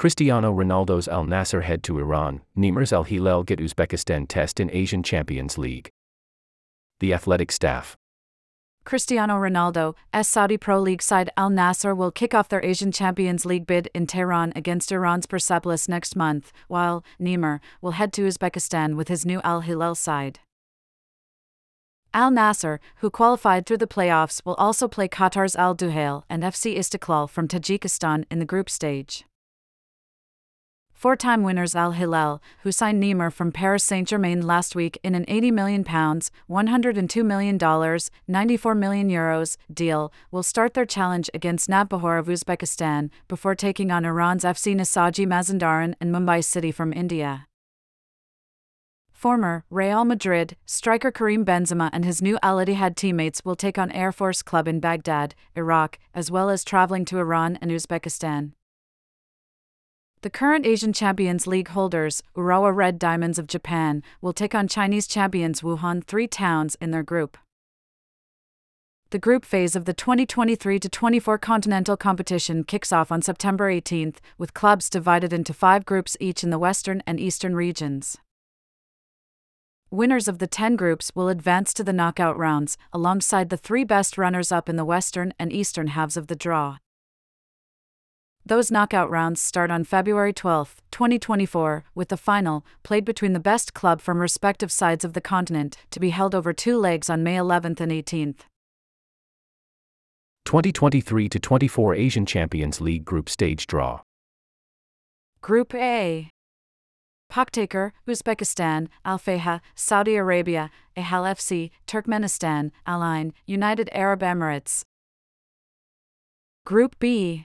Cristiano Ronaldo's Al Nassr head to Iran, Neymar's Al Hilal get Uzbekistan test in Asian Champions League. The athletic staff. Cristiano Ronaldo, S Saudi Pro League side Al Nassr will kick off their Asian Champions League bid in Tehran against Iran's Persepolis next month, while Neymar will head to Uzbekistan with his new Al Hilal side. Al Nassr, who qualified through the playoffs, will also play Qatar's Al Duhail and FC Istiklal from Tajikistan in the group stage. Four time winners Al Hilal, who signed Neymar from Paris Saint Germain last week in an £80 million, $102 million, €94 million Euros deal, will start their challenge against Navbahor of Uzbekistan before taking on Iran's FC Nasaji Mazandaran and Mumbai City from India. Former Real Madrid striker Karim Benzema and his new Al Ittihad teammates will take on Air Force Club in Baghdad, Iraq, as well as traveling to Iran and Uzbekistan. The current Asian Champions League holders, Urawa Red Diamonds of Japan, will take on Chinese champions Wuhan Three Towns in their group. The group phase of the 2023 24 continental competition kicks off on September 18th, with clubs divided into five groups each in the western and eastern regions. Winners of the 10 groups will advance to the knockout rounds, alongside the three best runners up in the western and eastern halves of the draw. Those knockout rounds start on February 12, 2024, with the final, played between the best club from respective sides of the continent, to be held over two legs on May 11th and 18th. 2023 to 24 Asian Champions League Group Stage Draw. Group A Pakhtakor, Uzbekistan, Al Fayha, Saudi Arabia, Ahal FC, Turkmenistan, Al Ain, United Arab Emirates. Group B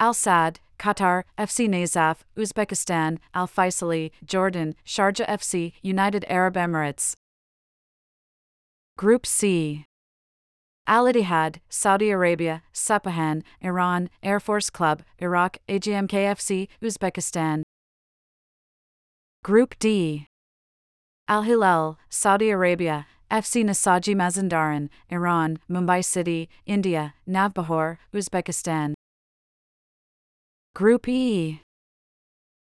Al Sadd, Qatar, FC Nasaf, Uzbekistan, Al Faisaly, Jordan, Sharjah FC, United Arab Emirates. Group C Al Ittihad, Saudi Arabia, Sepahan, Iran, Air Force Club, Iraq, AGMKFC, Uzbekistan. Group D Al Hilal, Saudi Arabia, FC Nasaji Mazandaran, Iran, Mumbai City, India, Navbahor, Uzbekistan. Group E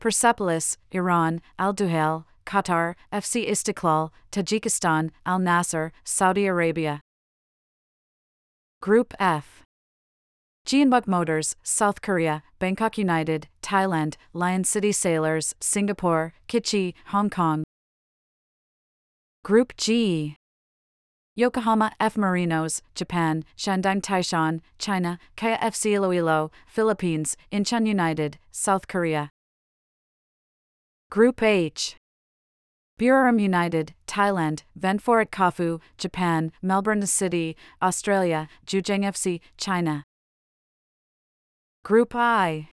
Persepolis, Iran, Al Duhail, Qatar, FC Istiklal, Tajikistan, Al Nassr, Saudi Arabia. Group F Jeonbuk Motors, South Korea, Bangkok United, Thailand, Lion City Sailors, Singapore, Kitchee, Hong Kong. Group G Yokohama F. Marinos, Japan, Shandong Taishan, China, Kaya FC Iloilo, Philippines, Incheon United, South Korea. Group H Buriram United, Thailand, Ventforet Kofu, Japan, Melbourne City, Australia, Zhejiang FC, China. Group I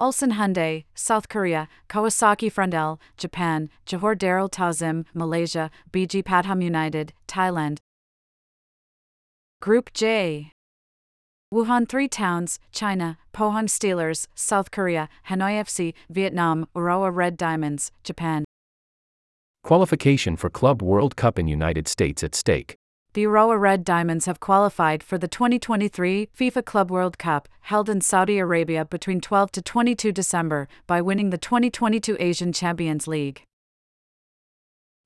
Ulsan Hyundai, South Korea, Kawasaki Frontale, Japan, Johor Darul Ta'zim, Malaysia, BG Pathum United, Thailand. Group J Wuhan Three Towns, China, Pohang Steelers, South Korea, Hanoi FC, Vietnam, Urawa Red Diamonds, Japan. Qualification for Club World Cup in United States at stake Urawa Red Diamonds have qualified for the 2023 FIFA Club World Cup, held in Saudi Arabia between 12 to 22 December, by winning the 2022 Asian Champions League.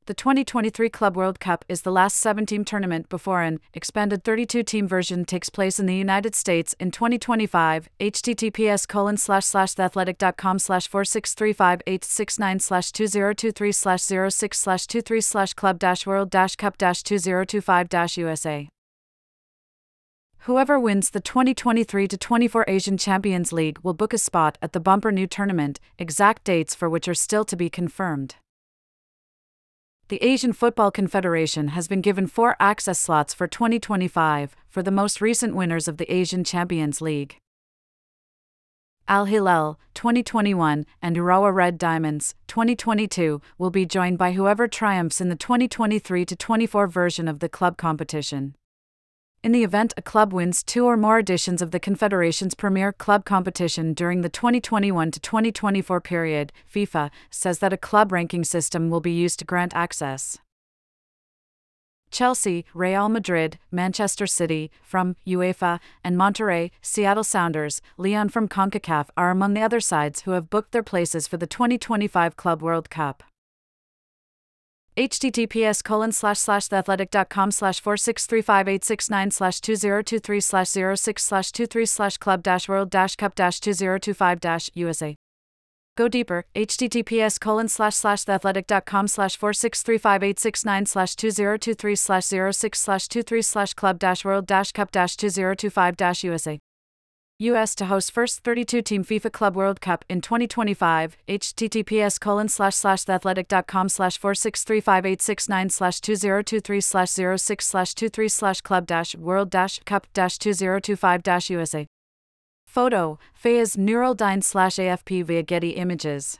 The 2023 Club World Cup is the last seven team tournament before an expanded 32 team version takes place in the United States in 2025. https colon slash slash theathletic.com slash 4635869 slash 2023 slash 06 slash 23 slash club dash world dash cup dash 2025 dash USA. Whoever wins the 2023 24 Asian Champions League will book a spot at the bumper new tournament, exact dates for which are still to be confirmed the Asian Football Confederation has been given four access slots for 2025 for the most recent winners of the Asian Champions League. Al Hilal, 2021, and Urawa Red Diamonds, 2022, will be joined by whoever triumphs in the 2023 24 version of the club competition. In the event a club wins two or more editions of the Confederation's premier club competition during the 2021 to 2024 period, FIFA says that a club ranking system will be used to grant access. Chelsea, Real Madrid, Manchester City, from UEFA, and Monterrey, Seattle Sounders, León from CONCACAF are among the other sides who have booked their places for the 2025 Club World Cup https colon slash slash theathletic.com slash four six three five eight six nine slash two zero two three slash zero six slash two three slash club dash world dash cup dash two zero two five dash USA. Go deeper, https colon slash slash theathletic.com slash four six three five eight six nine slash two zero two three slash zero six slash two three slash club dash world dash cup dash two zero two five dash USA. U.S. to host first 32-team FIFA Club World Cup in 2025. https colon slash slash theathletic.com slash 4635869 slash 2023 slash 06 slash 23 slash club dash world dash cup dash 2025 dash USA. Photo, Fayez Nureldine slash AFP via Getty Images.